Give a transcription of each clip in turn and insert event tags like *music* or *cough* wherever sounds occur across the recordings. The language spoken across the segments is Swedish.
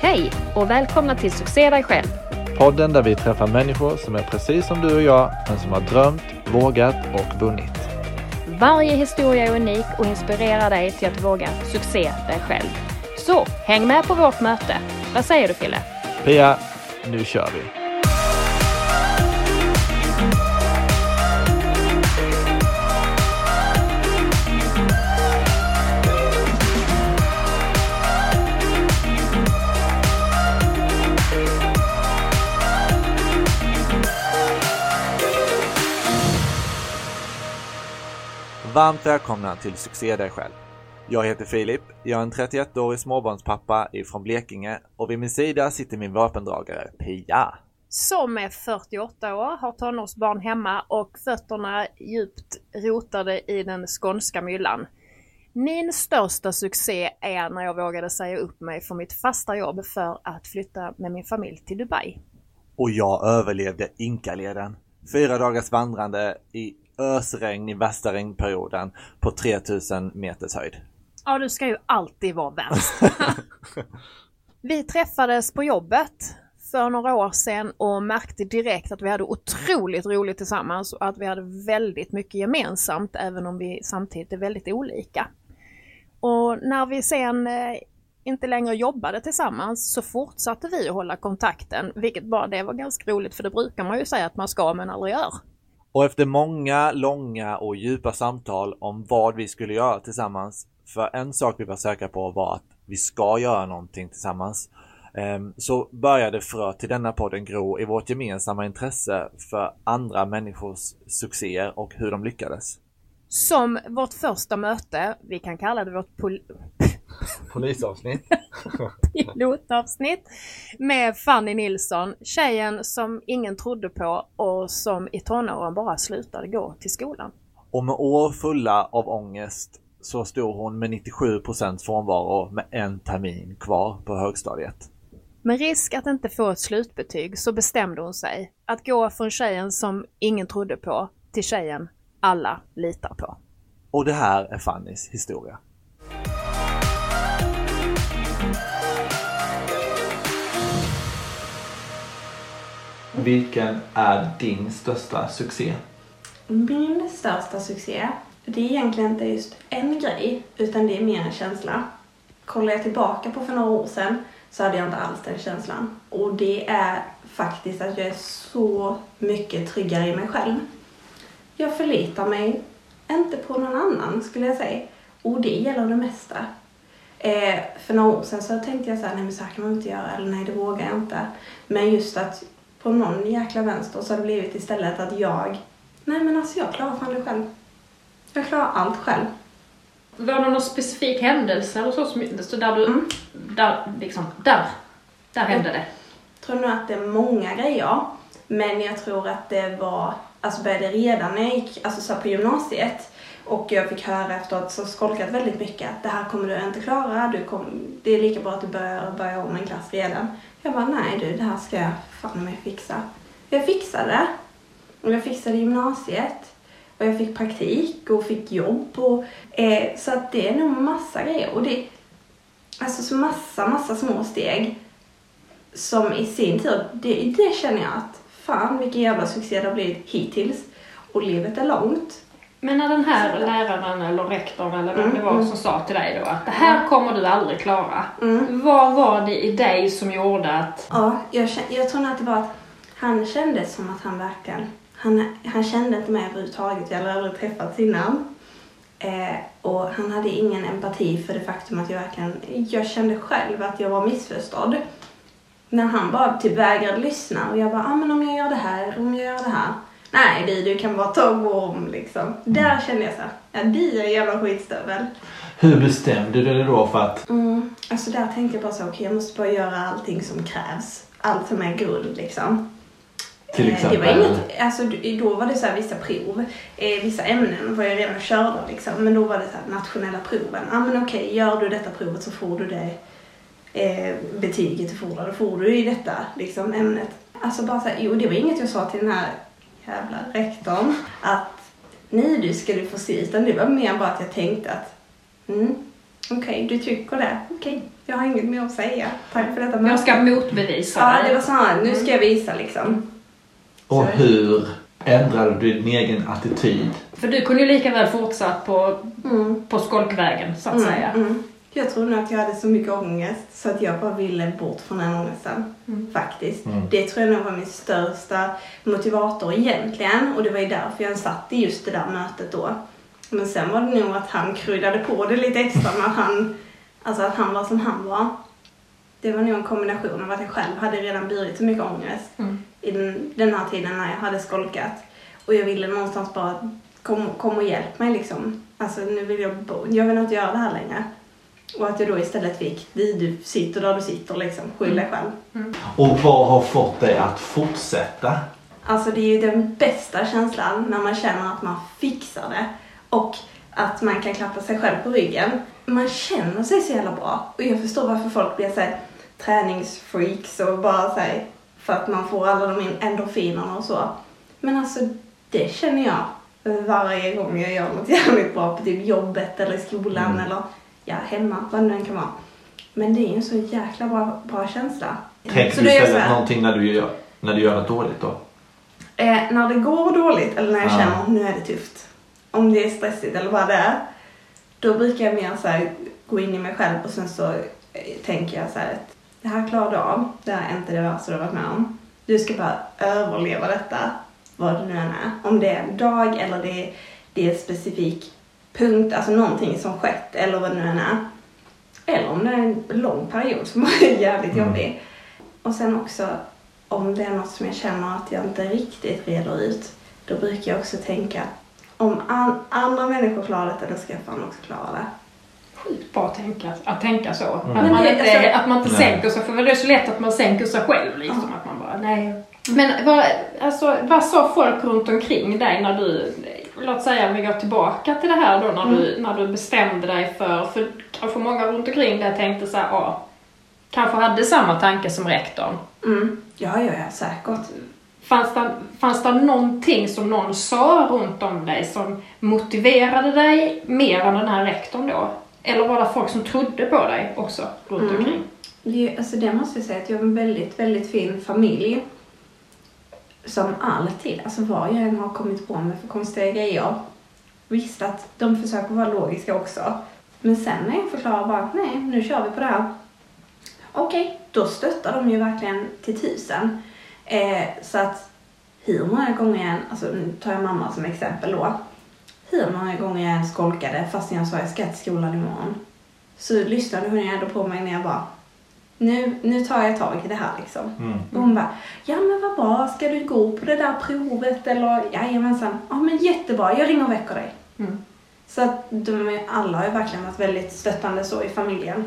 Hej och välkomna till Succé dig själv. Podden där vi träffar människor som är precis som du och jag, men som har drömt, vågat och vunnit. Varje historia är unik och inspirerar dig till att våga succé dig själv. Så häng med på vårt möte. Vad säger du Fille? Pia, nu kör vi! Varmt välkomna till Succé dig själv. Jag heter Filip, jag är en 31-årig småbarnspappa ifrån Blekinge och vid min sida sitter min vapendragare Pia. Som är 48 år, har tonårsbarn hemma och fötterna djupt rotade i den skånska myllan. Min största succé är när jag vågade säga upp mig från mitt fasta jobb för att flytta med min familj till Dubai. Och jag överlevde Inkaleden. Fyra dagars vandrande i ösregn i värsta regnperioden på 3000 meters höjd. Ja, du ska ju alltid vara värst. *laughs* vi träffades på jobbet för några år sedan och märkte direkt att vi hade otroligt roligt tillsammans och att vi hade väldigt mycket gemensamt även om vi samtidigt är väldigt olika. Och när vi sen eh, inte längre jobbade tillsammans så fortsatte vi att hålla kontakten, vilket bara det var ganska roligt för det brukar man ju säga att man ska men aldrig gör. Och efter många, långa och djupa samtal om vad vi skulle göra tillsammans, för en sak vi var säkra på var att vi ska göra någonting tillsammans, ehm, så började fröet till denna podden gro i vårt gemensamma intresse för andra människors succéer och hur de lyckades. Som vårt första möte, vi kan kalla det vårt pol *laughs* Polisavsnitt. *laughs* Pilotavsnitt med Fanny Nilsson, tjejen som ingen trodde på och som i tonåren bara slutade gå till skolan. Och med år fulla av ångest så stod hon med 97% frånvaro med en termin kvar på högstadiet. Med risk att inte få ett slutbetyg så bestämde hon sig att gå från tjejen som ingen trodde på till tjejen alla litar på. Och det här är Fannys historia. Vilken är din största succé? Min största succé, det är egentligen inte just en grej, utan det är mer en känsla. Kollar jag tillbaka på för några år sedan så hade jag inte alls den känslan. Och det är faktiskt att jag är så mycket tryggare i mig själv. Jag förlitar mig inte på någon annan skulle jag säga. Och det gäller det mesta. Eh, för några år sedan så tänkte jag så här, nej men så här kan man inte göra, eller nej det vågar jag inte. Men just att på någon jäkla vänster så har det blivit istället att jag, nej men alltså jag klarar fan det själv. Jag klarar allt själv. Var det någon specifik händelse eller så, som, så där du, Mm. där liksom, där, där hände det? Jag tror nog att det är många grejer. Men jag tror att det var, alltså började redan när jag gick, alltså så på gymnasiet. Och jag fick höra efteråt, så skolkat väldigt mycket, att det här kommer du inte klara. Du kom, det är lika bra att du börjar, börjar om en klass redan. Jag bara, nej du, det här ska jag fan mig fixa. Jag fixade det. Och jag fixade gymnasiet. Och jag fick praktik och fick jobb. Och, eh, så att det är nog massa grejer. Och det, alltså så massa, massa små steg som i sin tur, det, det känner jag att fan vilken jävla succé det har blivit hittills. Och livet är långt. Men när den här läraren eller rektorn eller vem Mm, det var mm. som sa till dig då att det här kommer du aldrig klara. Mm. Vad var det i dig som gjorde att Ja, jag, jag tror att det var att han kände som att han verkligen, han, han kände inte mig överhuvudtaget, jag hade aldrig träffats innan. Eh, och han hade ingen empati för det faktum att jag verkligen, jag kände själv att jag var missförstådd. När han bara typ vägrade lyssna och jag bara, ah, men om jag gör det här, om jag gör det här. Nej du, du kan bara ta och om liksom. Där kände jag så här, ja du är en jävla skitstövel. Hur bestämde du dig då för att Mm, alltså där tänkte jag bara så, okej jag måste bara göra allting som krävs. Allt som är grund liksom. Till Eh, Det var exempel? inget, alltså då var det så här vissa prov, eh, vissa ämnen var jag redan körda liksom. Men då var det så här nationella proven. Ja ah, men okej, gör du detta provet så får du det eh, betyget du får. Då får du i detta liksom ämnet. Alltså bara så här, jo det var inget jag sa till den här jävla rektorn att nej du ska du få se. Utan det var mer bara att jag tänkte att mm, okej okay, du tycker det. Okej, okay, jag har inget mer att säga. Tack för detta möte. Jag ska motbevisa Ja, det var så här, nu ska jag visa liksom. Och hur ändrade du din egen attityd? För du kunde ju lika väl fortsatt på, mm. på skolkvägen så att mm, säga. Mm. Jag tror nog att jag hade så mycket ångest så att jag bara ville bort från den ångesten. Mm. Faktiskt. Mm. Det tror jag nog var min största motivator egentligen. Och det var ju därför jag satt i just det där mötet då. Men sen var det nog att han kryddade på det lite extra med att han, alltså att han var som han var. Det var nog en kombination av att jag själv hade redan burit så mycket ångest mm. i den, den här tiden när jag hade skolkat. Och jag ville någonstans bara, kom, kom och hjälp mig liksom. Alltså nu vill jag, jag vill inte göra det här längre. Och att jag då istället fick, du sitter där du sitter liksom, skyll dig själv. Mm. Och vad har fått dig att fortsätta? Alltså det är ju den bästa känslan när man känner att man fixar det. Och att man kan klappa sig själv på ryggen. Man känner sig så jävla bra. Och jag förstår varför folk blir såhär träningsfreaks och bara såhär för att man får alla de endorfinerna och så. Men alltså det känner jag varje gång jag gör något *laughs* jävligt bra på typ jobbet eller i skolan mm. eller ja, hemma, vad det nu än kan vara. Men det är ju en så jäkla bra, bra känsla. Tänker så du istället någonting när du gör, när du gör något dåligt då? Eh, när det går dåligt eller när jag ah. känner att nu är det tufft. Om det är stressigt eller vad det är. Då brukar jag mer så här, gå in i mig själv och sen så eh, tänker jag så här att det här klarar du av. Det här är inte det värsta du har varit med om. Du ska bara överleva detta, vad det nu än är. Om det är en dag eller det är, det är en specifik punkt, alltså någonting som skett eller vad det nu än är. Eller om det är en lång period som är *laughs* jävligt mm. jobbig. Och sen också om det är något som jag känner att jag inte riktigt reder ut. Då brukar jag också tänka om an andra människor klarar detta, då ska jag fan också klara det. Sjukt bra att tänka, att tänka så. Mm. Att, man inte, alltså, att man inte sänker sig, för det är så lätt att man sänker sig själv liksom. Ja. Att man bara, nej. Men vad, alltså, vad sa folk runt omkring dig när du låt säga om vi går tillbaka till det här då när, mm. du, när du bestämde dig för, för kanske många runt omkring dig tänkte så här, ja, kanske hade samma tanke som rektorn. Mm. Ja, ja, ja, säkert. Fanns det, fanns det någonting som någon sa runt om dig som motiverade dig mer än den här rektorn då? Eller var det folk som trodde på dig också runt mm. omkring? Det, alltså det måste jag säga att jag har en väldigt, väldigt fin familj som alltid, alltså vad jag än har kommit på med för konstiga grejer, visst att de försöker vara logiska också. Men sen när jag förklarar bara, nej, nu kör vi på det här. Okej, okay, då stöttar de ju verkligen till tusen. Eh, så att hur många gånger jag än, alltså nu tar jag mamma som exempel då. Hur många gånger jag än skolkade fast jag sa jag ska till skolan imorgon. Så lyssnade hon ändå på mig när jag bara, nu, nu tar jag tag i det här liksom. Mm. Och hon bara, ja men vad bra, ska du gå på det där provet eller jajamensan, ja men jättebra, jag ringer och väcker dig. Mm. Så att de alla har ju verkligen varit väldigt stöttande så i familjen.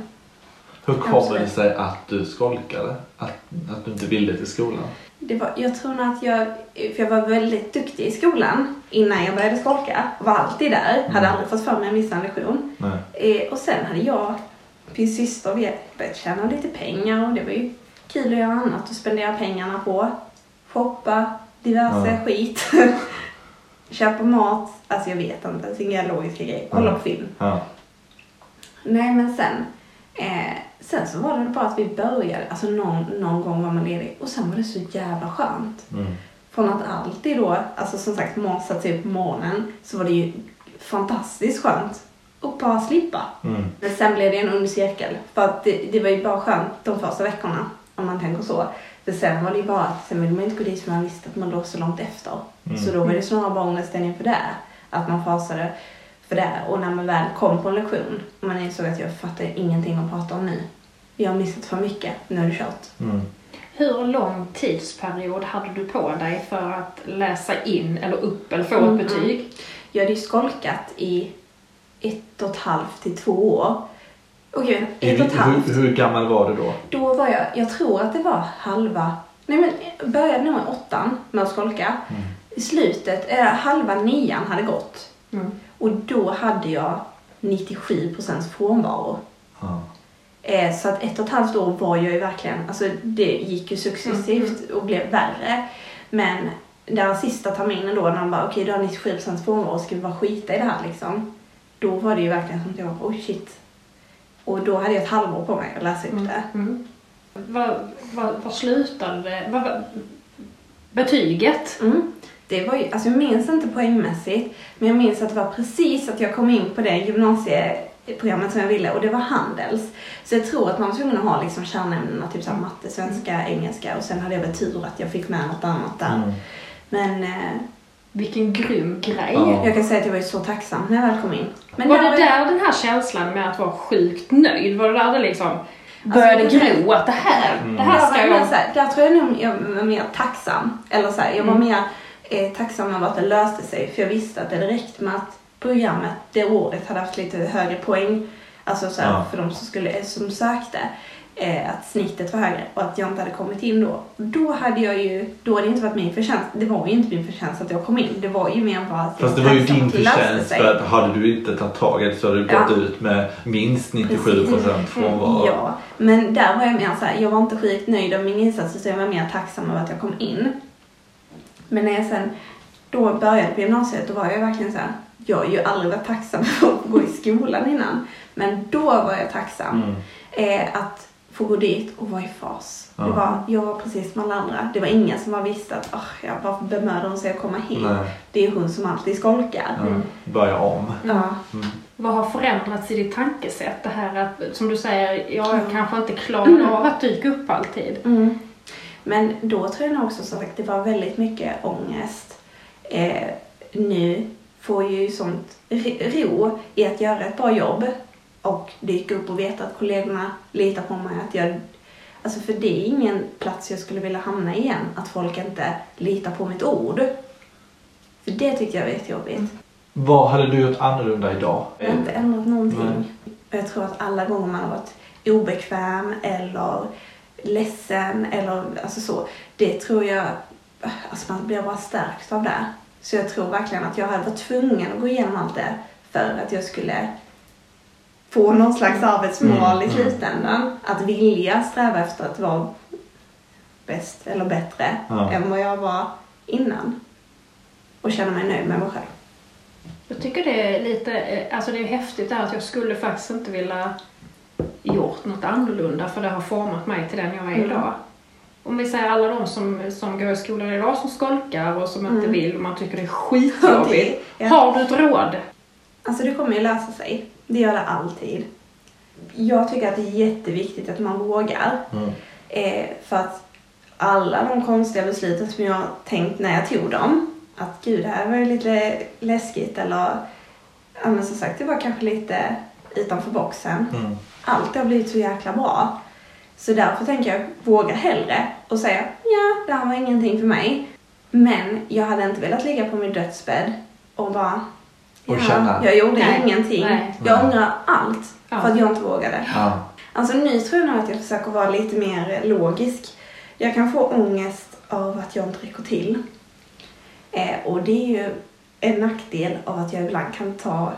Hur kommer det sig att du skolkade? Att, att du inte ville till skolan? Det var, jag tror nog att jag, för jag var väldigt duktig i skolan innan jag började skolka. Var alltid där, mm. hade aldrig fått för mig en missa en lektion. Eh, och sen hade jag min syster vi börjat tjäna lite pengar och det var ju kul att göra annat och spendera pengarna på. Shoppa, diverse ja. skit. *laughs* Köpa mat, alltså jag vet inte, det är inga logiska grejer. Kolla på film. Ja. Nej men sen, eh, sen så var det bara att vi började, alltså någon, någon gång var man ledig och sen var det så jävla skönt. Mm. Från att alltid då, alltså som sagt morsa typ på morgonen så var det ju fantastiskt skönt och bara slippa. Mm. Men sen blev det en ond cirkel. För att det, det var ju bara skönt de första veckorna, om man tänker så. För sen var det ju bara att sen ville man inte gå dit för man visste att man låg så långt efter. Mm. Så då var det snarare bara ångesten inför det. Att man fasade för det. Och när man väl kom på en lektion och man insåg att jag fattar ingenting man pratar om nu. Jag har missat för mycket, nu har du kört. Mm. Hur lång tidsperiod hade du på dig för att läsa in eller upp eller få mm. ett betyg? Jag hade ju skolkat i ett och ett halvt till två år. Okej, ett och ett halvt. Hur, hur gammal var du då? Då var jag, jag tror att det var halva, nej men jag började nog i åttan med att skolka. Mm. I slutet, äh, halva nian hade gått. Mm. Och då hade jag 97 procents frånvaro. Mm. Eh, så att ett och ett halvt år var jag ju verkligen, alltså det gick ju successivt mm. och blev värre. Men där sista terminen då när de bara okej du har 97% frånvaro, ska vi bara skita i det här liksom? Då var det ju verkligen som att jag oj shit. Och då hade jag ett halvår på mig att läsa upp det. Mm. Vad, vad, vad slutade? Vad, vad, betyget? Mm. Det var ju, alltså jag minns inte poängmässigt, men jag minns att det var precis att jag kom in på det gymnasieprogrammet som jag ville och det var Handels. Så jag tror att man var tvungen att ha liksom kärnämnena, typ såhär matte, svenska, engelska och sen hade jag väl tur att jag fick med något annat där. Mm. Men eh, Vilken grym grej. Ja. jag kan säga att jag var ju så tacksam när jag väl kom in. Men var där det jag- där den här känslan med att vara sjukt nöjd, var det där det liksom började Alltså, gro att det här, Mm. det här Jag ska mer jag... så här, där tror jag nog jag var mer tacksam. Eller så här, jag var Mm. mer eh, tacksam över att det löste sig. För jag visste att det räckte med att programmet det året hade haft lite högre poäng. Alltså så här, Ja. för de som, skulle, som sökte. Eh, att snittet var högre och att jag inte hade kommit in då. Då hade jag ju, då hade det inte varit min förtjänst. Det var ju inte min förtjänst att jag kom in. Det var ju mer bara att Fast det var ju din förtjänst sig. för att hade du inte tagit tag i det så hade du Ja. gått ut med minst 97% frånvaro. Ja, men där var jag mer så här, jag var inte sjukt nöjd av min insats så jag var mer tacksam över att jag kom in. Men när jag sen då började på gymnasiet då var jag verkligen så här, jag har ju aldrig varit tacksam *laughs* för att gå i skolan innan. Men då var jag tacksam Mm. eh, att få gå dit och vara i fas. Ja. Det var, jag var precis som alla andra. Det var ingen som har visste att oh, jag varför bemödar hon sig att komma hit? Nej. Det är hon som alltid skolkar. Ja. Börja om. Ja. Mm. Vad har förändrats i ditt tankesätt? Det här att, som du säger, jag Mm. kanske inte klarar av att dyka upp alltid. Mm. Men då tror jag också som sagt det var väldigt mycket ångest. Eh, nu får jag ju sånt ro i att göra ett bra jobb och dyka upp och veta att kollegorna litar på mig. Att jag, alltså för det är ingen plats jag skulle vilja hamna igen, att folk inte litar på mitt ord. För det tyckte jag var jättejobbigt. Vad hade du gjort annorlunda idag? Jag har inte ändrat någonting. Nej. Jag tror att alla gånger man har varit obekväm eller ledsen eller alltså så. Det tror jag, alltså man blir bara stärkt av det. Så jag tror verkligen att jag hade varit tvungen att gå igenom allt det för att jag skulle få någon slags arbetsmoral i Mm, mm. slutändan. Att vilja sträva efter att vara bäst eller bättre Ja. än vad jag var innan. Och känna mig nöjd med mig själv. Jag tycker det är lite, eh, alltså det är häftigt där att jag skulle faktiskt inte vilja gjort något annorlunda för det har format mig till den jag är Mm. idag. Om vi säger alla de som, som går i skolan idag som skolkar och som inte Mm. vill och man tycker det är skitjobbigt. Ja. Har du ett råd? Alltså det kommer ju lösa sig. Det gör det alltid. Jag tycker att det är jätteviktigt att man vågar. Mm. Eh, för att alla de konstiga besluten som jag tänkt när jag tog dem. Att gud, det här var ju lite läskigt eller ja men som sagt, det var kanske lite utanför boxen. Mm. Allt har blivit så jäkla bra. Så därför tänker jag våga hellre och säga ja, det här var ingenting för mig. Men jag hade inte velat ligga på min dödsbädd och bara Och ja, känna. jag gjorde Nej, ingenting. nej. Jag ångrar allt Ja. för att jag inte vågade. Ja. Alltså nu tror jag nog att jag försöker vara lite mer logisk. Jag kan få ångest av att jag inte räcker till. Eh, och det är ju en nackdel av att jag ibland kan ta,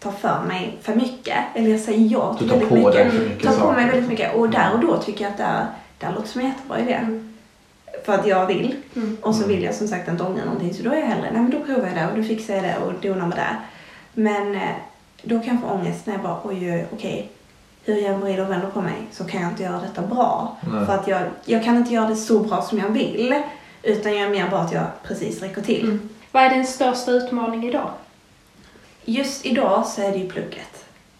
ta för mig för mycket. Eller jag säger ja Du till tar väldigt på dig mycket. för mycket tar på mig väldigt mycket. Och där och då tycker jag att det, är- det här låter som en jättebra idé. Mm. För att jag vill. Mm. Och så Mm. vill jag som sagt inte ångra någonting. Så då är jag hellre, nej men då provar jag det och då fixar jag det och donar med det. Men eh, då kan jag få ångest när jag bara, oj, oj, okej. Hur jag än vrider och vänder på mig så kan jag inte göra detta bra. Nej. För att jag, jag kan inte göra det så bra som jag vill. Utan jag är mer bara att jag precis räcker till. Mm. Vad är din största utmaning idag? Just idag så är det ju plugget.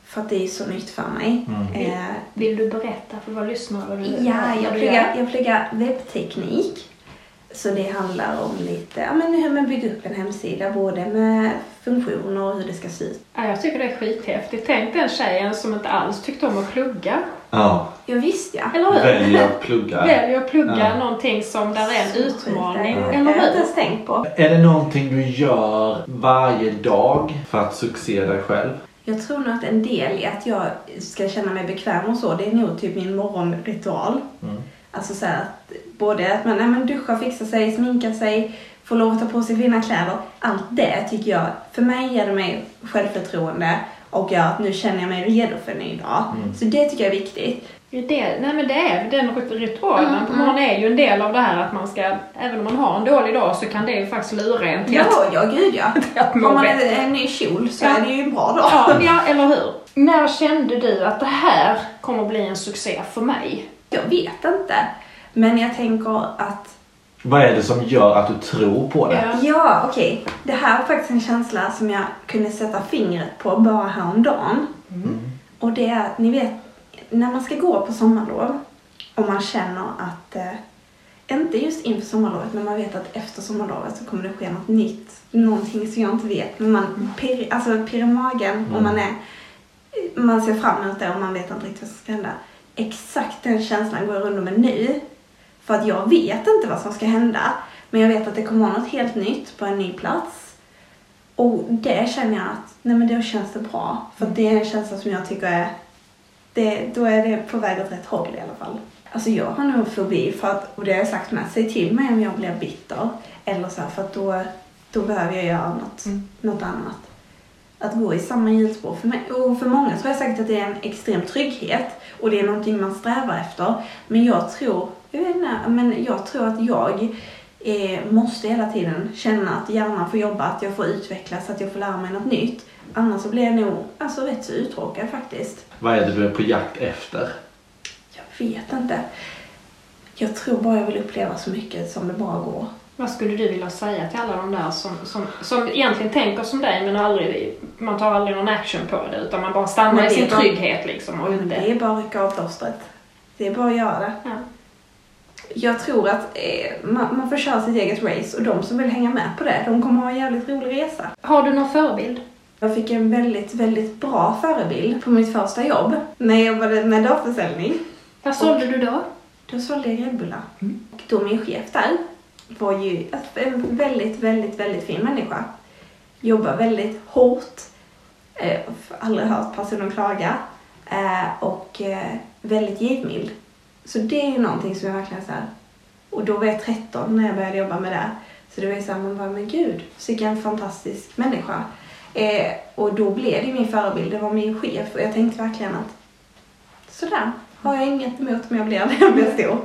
För att det är så nytt för mig. Mm. Eh, Vill du berätta för våra lyssnare vad du Ja, jag pluggar, jag pluggar webbteknik. Så det handlar om lite, ja men hur man bygger upp en hemsida, både med funktioner och hur det ska se ut. Ja, jag tycker det är skithäftigt. Tänk den tjejen som inte alls tyckte om att plugga. Ja. Ja, visst ja. Eller hur? Väljer att plugga. Väljer att plugga Ja. någonting som där är en Så utmaning. det Eller har jag inte hur? ens tänkt på. Är det någonting du gör varje dag för att succé dig själv? Jag tror nog att en del i att jag ska känna mig bekväm och så, det är nog typ min morgonritual. Mm. Alltså så att både att man, nej, men duscha, fixa sig, sminka sig, få lov att ta på sig fina kläder. Allt det tycker jag, för mig ger det mig självförtroende och gör att nu känner jag mig redo för en ny dag. Mm. Så det tycker jag är viktigt. Det, nej men det är den ritualen på morgonen är ju en del av det här att man ska, även om man har en dålig dag så kan det ju faktiskt lura en till att, Ja, ja gud ja. *laughs* att må Har man bättre. en, en ny kjol så Ja. är det ju en bra dag. Ja, *laughs* ja, eller hur? När kände du att det här kommer att bli en succé för mig? Jag vet inte. Men jag tänker att Vad är det som gör att du tror på det? Ja. Ja, okej. Det här var faktiskt en känsla som jag kunde sätta fingret på bara häromdagen. Och det är, ni vet, när man ska gå på sommarlov och man känner att, eh, inte just inför sommarlovet, men man vet att efter sommarlovet så kommer det ske något nytt. Någonting som jag inte vet. Men man pirr, alltså pirr i magen och man är, man ser fram emot det och man vet inte riktigt vad som ska hända. Exakt den känslan går jag runt med nu. För att jag vet inte vad som ska hända. Men jag vet att det kommer vara något helt nytt på en ny plats. Och det känner jag att, nej men då känns det bra. För att det är en känsla som jag tycker är, det, då är det på väg åt rätt håll i alla fall. Alltså jag har nog fobi för att, och det har jag sagt med, säg till mig om jag blir bitter. Eller så här, för att då, då behöver jag göra något, något annat. Att gå i samma hjulspår för mig, och för många tror jag säkert att det är en extrem trygghet. Och det är någonting man strävar efter. Men jag tror, jag vet inte, men jag tror att jag eh, måste hela tiden känna att hjärnan får jobba, att jag får utvecklas, att jag får lära mig något nytt. Annars så blir jag nog alltså, rätt så uttråkad faktiskt. Vad är det du är på jakt efter? Jag vet inte. Jag tror bara jag vill uppleva så mycket som det bara går. Vad skulle du vilja säga till alla de där som, som, som egentligen tänker som dig men aldrig, man tar aldrig någon action på det utan man bara stannar i det sin trygghet liksom och Det är bara att rycka av plåstret. Det är bara att göra det. Ja. Jag tror att eh, man, man får köra sitt eget race och de som vill hänga med på det, de kommer ha en jävligt rolig resa. Har du någon förebild? Jag fick en väldigt, väldigt bra förebild på mitt första jobb när jag jobbade med dagförsäljning. Vad sålde du då? Då sålde jag gräddbullar. Och då min chef där var ju en väldigt, väldigt, väldigt fin människa. Jobbar väldigt hårt. Eh, aldrig hört personen klaga. Eh, och eh, väldigt givmild. Så det är någonting som jag verkligen så här. Och då var jag 13 när jag började jobba med det. Så det var ju såhär, man bara, men gud, vilken fantastisk människa. Eh, och då blev det min förebild, det var min chef. Och jag tänkte verkligen att sådär, har jag inget emot om jag blir när jag blir stor.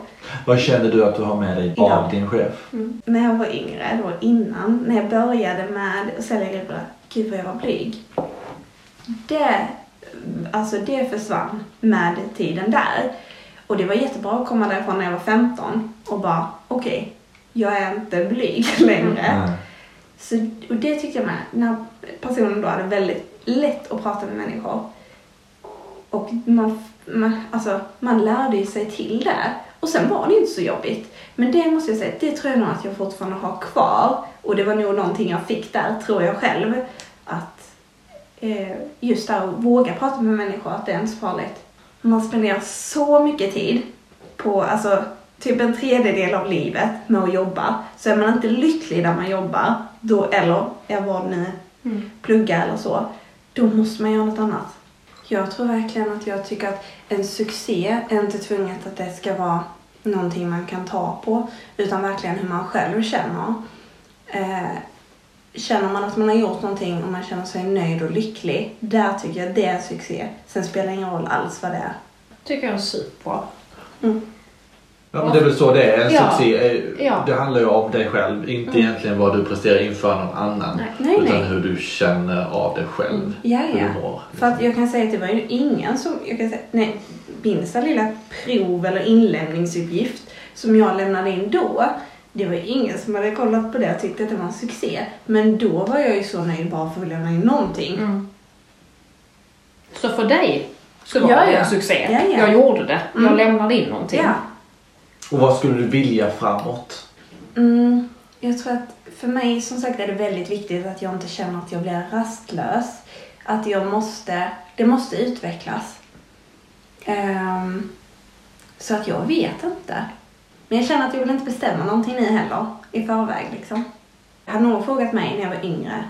Vad känner du att du har med dig Ja. av din chef? När jag var yngre, då innan, när jag började med att sälja gräddbullar, gud vad jag var blyg. Det, alltså det försvann med tiden där. Och det var jättebra att komma därifrån när jag var 15 och bara, okej, jag är inte blyg *laughs* längre. Nej. Så, och det tyckte jag med, när personen då hade väldigt lätt att prata med människor. Och man, man, alltså, man lärde ju sig till det. Och sen var det inte så jobbigt. Men det måste jag säga, det tror jag nog att jag fortfarande har kvar. Och det var nog någonting jag fick där, tror jag själv. Att eh, just där att våga prata med människor, att det är inte så farligt. Man spenderar så mycket tid på, alltså typ en tredjedel av livet med att jobba. Så är man inte lycklig där man jobbar, då, eller är vad nu plugga eller så, då måste man göra något annat. Jag tror verkligen att jag tycker att en succé är inte tvunget att det ska vara någonting man kan ta på, utan verkligen hur man själv känner. Eh, känner man att man har gjort någonting och man känner sig nöjd och lycklig, där tycker jag det är succé. Sen spelar det ingen roll alls vad det är. Tycker jag är superbra. Ja, men det är väl så det är. En Ja. succé är, Ja. det handlar ju om dig själv. Inte egentligen vad du presterar inför någon annan. Nej. Nej, utan nej. hur du känner av dig själv. Ja, Hur ja. du mår. För att jag kan säga att det var ju ingen som, jag kan säga, nej, minsta lilla prov eller inlämningsuppgift som jag lämnade in då, det var ingen som hade kollat på det och tyckte att det var en succé. Men då var jag ju så nöjd bara för att lämna in någonting. Mm. Så för dig så var Ja, det en succé. Ja, ja. Jag gjorde det. Jag Mm. lämnade in någonting. Ja. Och vad skulle du vilja framåt? Mm, jag tror att för mig som sagt är det väldigt viktigt att jag inte känner att jag blir rastlös. Att jag måste, det måste utvecklas. Ehm, så att jag vet inte. Men jag känner att jag vill inte bestämma någonting nu heller i förväg liksom. Hade någon frågat mig när jag var yngre,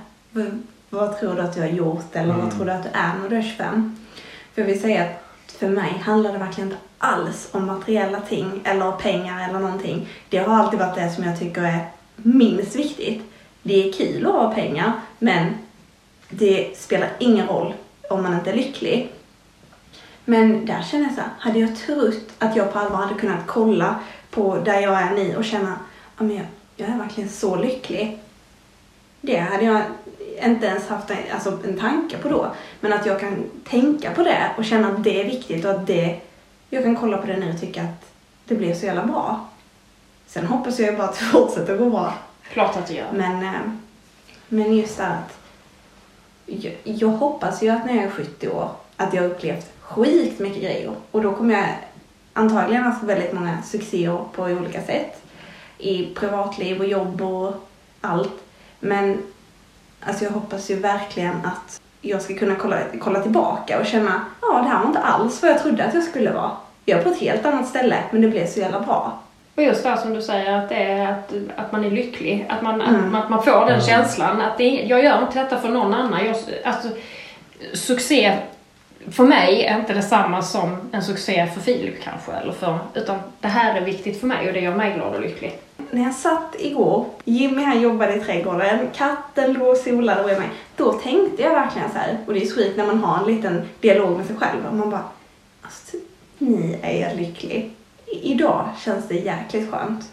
vad, tror du att du har gjort eller vad tror du att du är när du är 25? För jag vill säga att för mig handlar det verkligen inte alls om materiella ting eller pengar eller någonting. Det har alltid varit det som jag tycker är minst viktigt. Det är kul att ha pengar, men det spelar ingen roll om man inte är lycklig. Men där känner jag så här, hade jag trott att jag på allvar hade kunnat kolla på där jag är nu och känna, men jag, jag är verkligen så lycklig. Det hade jag inte ens haft en, alltså en tanke på då. Men att jag kan tänka på det och känna att det är viktigt och att det, jag kan kolla på det nu och tycka att det blir så jävla bra. Sen hoppas jag bara att det *laughs* fortsätter gå bra. Klart att det gör. Men, eh, men just det att jag, jag hoppas ju att när jag är 70 år att jag har upplevt skit mycket grejer. Och då kommer jag antagligen haft väldigt många succéer på olika sätt. I privatliv och jobb och allt. Men alltså jag hoppas ju verkligen att jag ska kunna kolla, kolla tillbaka och känna ja, det här var inte alls vad jag trodde att jag skulle vara. Jag är på ett helt annat ställe, men det blev så jävla bra. Och just det här som du säger, att det är att, att man är lycklig. Att man, Mm. att, man- att man får den känslan. Att det, jag gör inte detta för någon annan. Jag, alltså, succé för mig är inte detsamma som en succé för Filip kanske. Eller för, utan det här är viktigt för mig och det gör mig glad och lycklig. När jag satt igår, Jimmy han jobbade i trädgården, katten låg och solade bredvid mig. Då tänkte jag verkligen så här, och det är så sjukt när man har en liten dialog med sig själv. Och man bara, alltså, ni är lycklig. I- Idag känns det jäkligt skönt.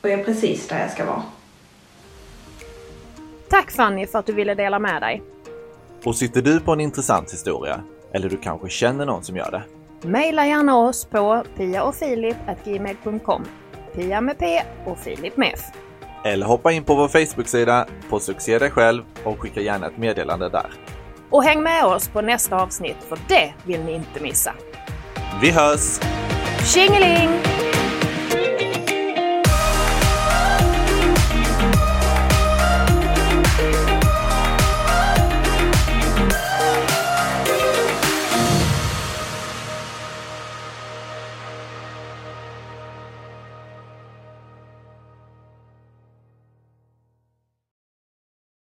Och jag är precis där jag ska vara. Tack Fanny för att du ville dela med dig. Och sitter du på en intressant historia, eller du kanske känner någon som gör det? Maila gärna oss på piaophilip.gmail.com Pia med P och Filip med F. Eller hoppa in på vår Facebook-sida på Succé dig själv och skicka gärna ett meddelande där. Och häng med oss på nästa avsnitt för det vill ni inte missa. Vi hörs! Tjingeling!